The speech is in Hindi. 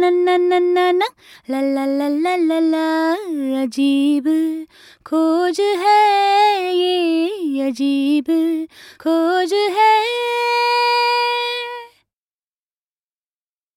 न न न न न ला ला ला ला ला ला, अजीब खोज है ये अजीब खोज है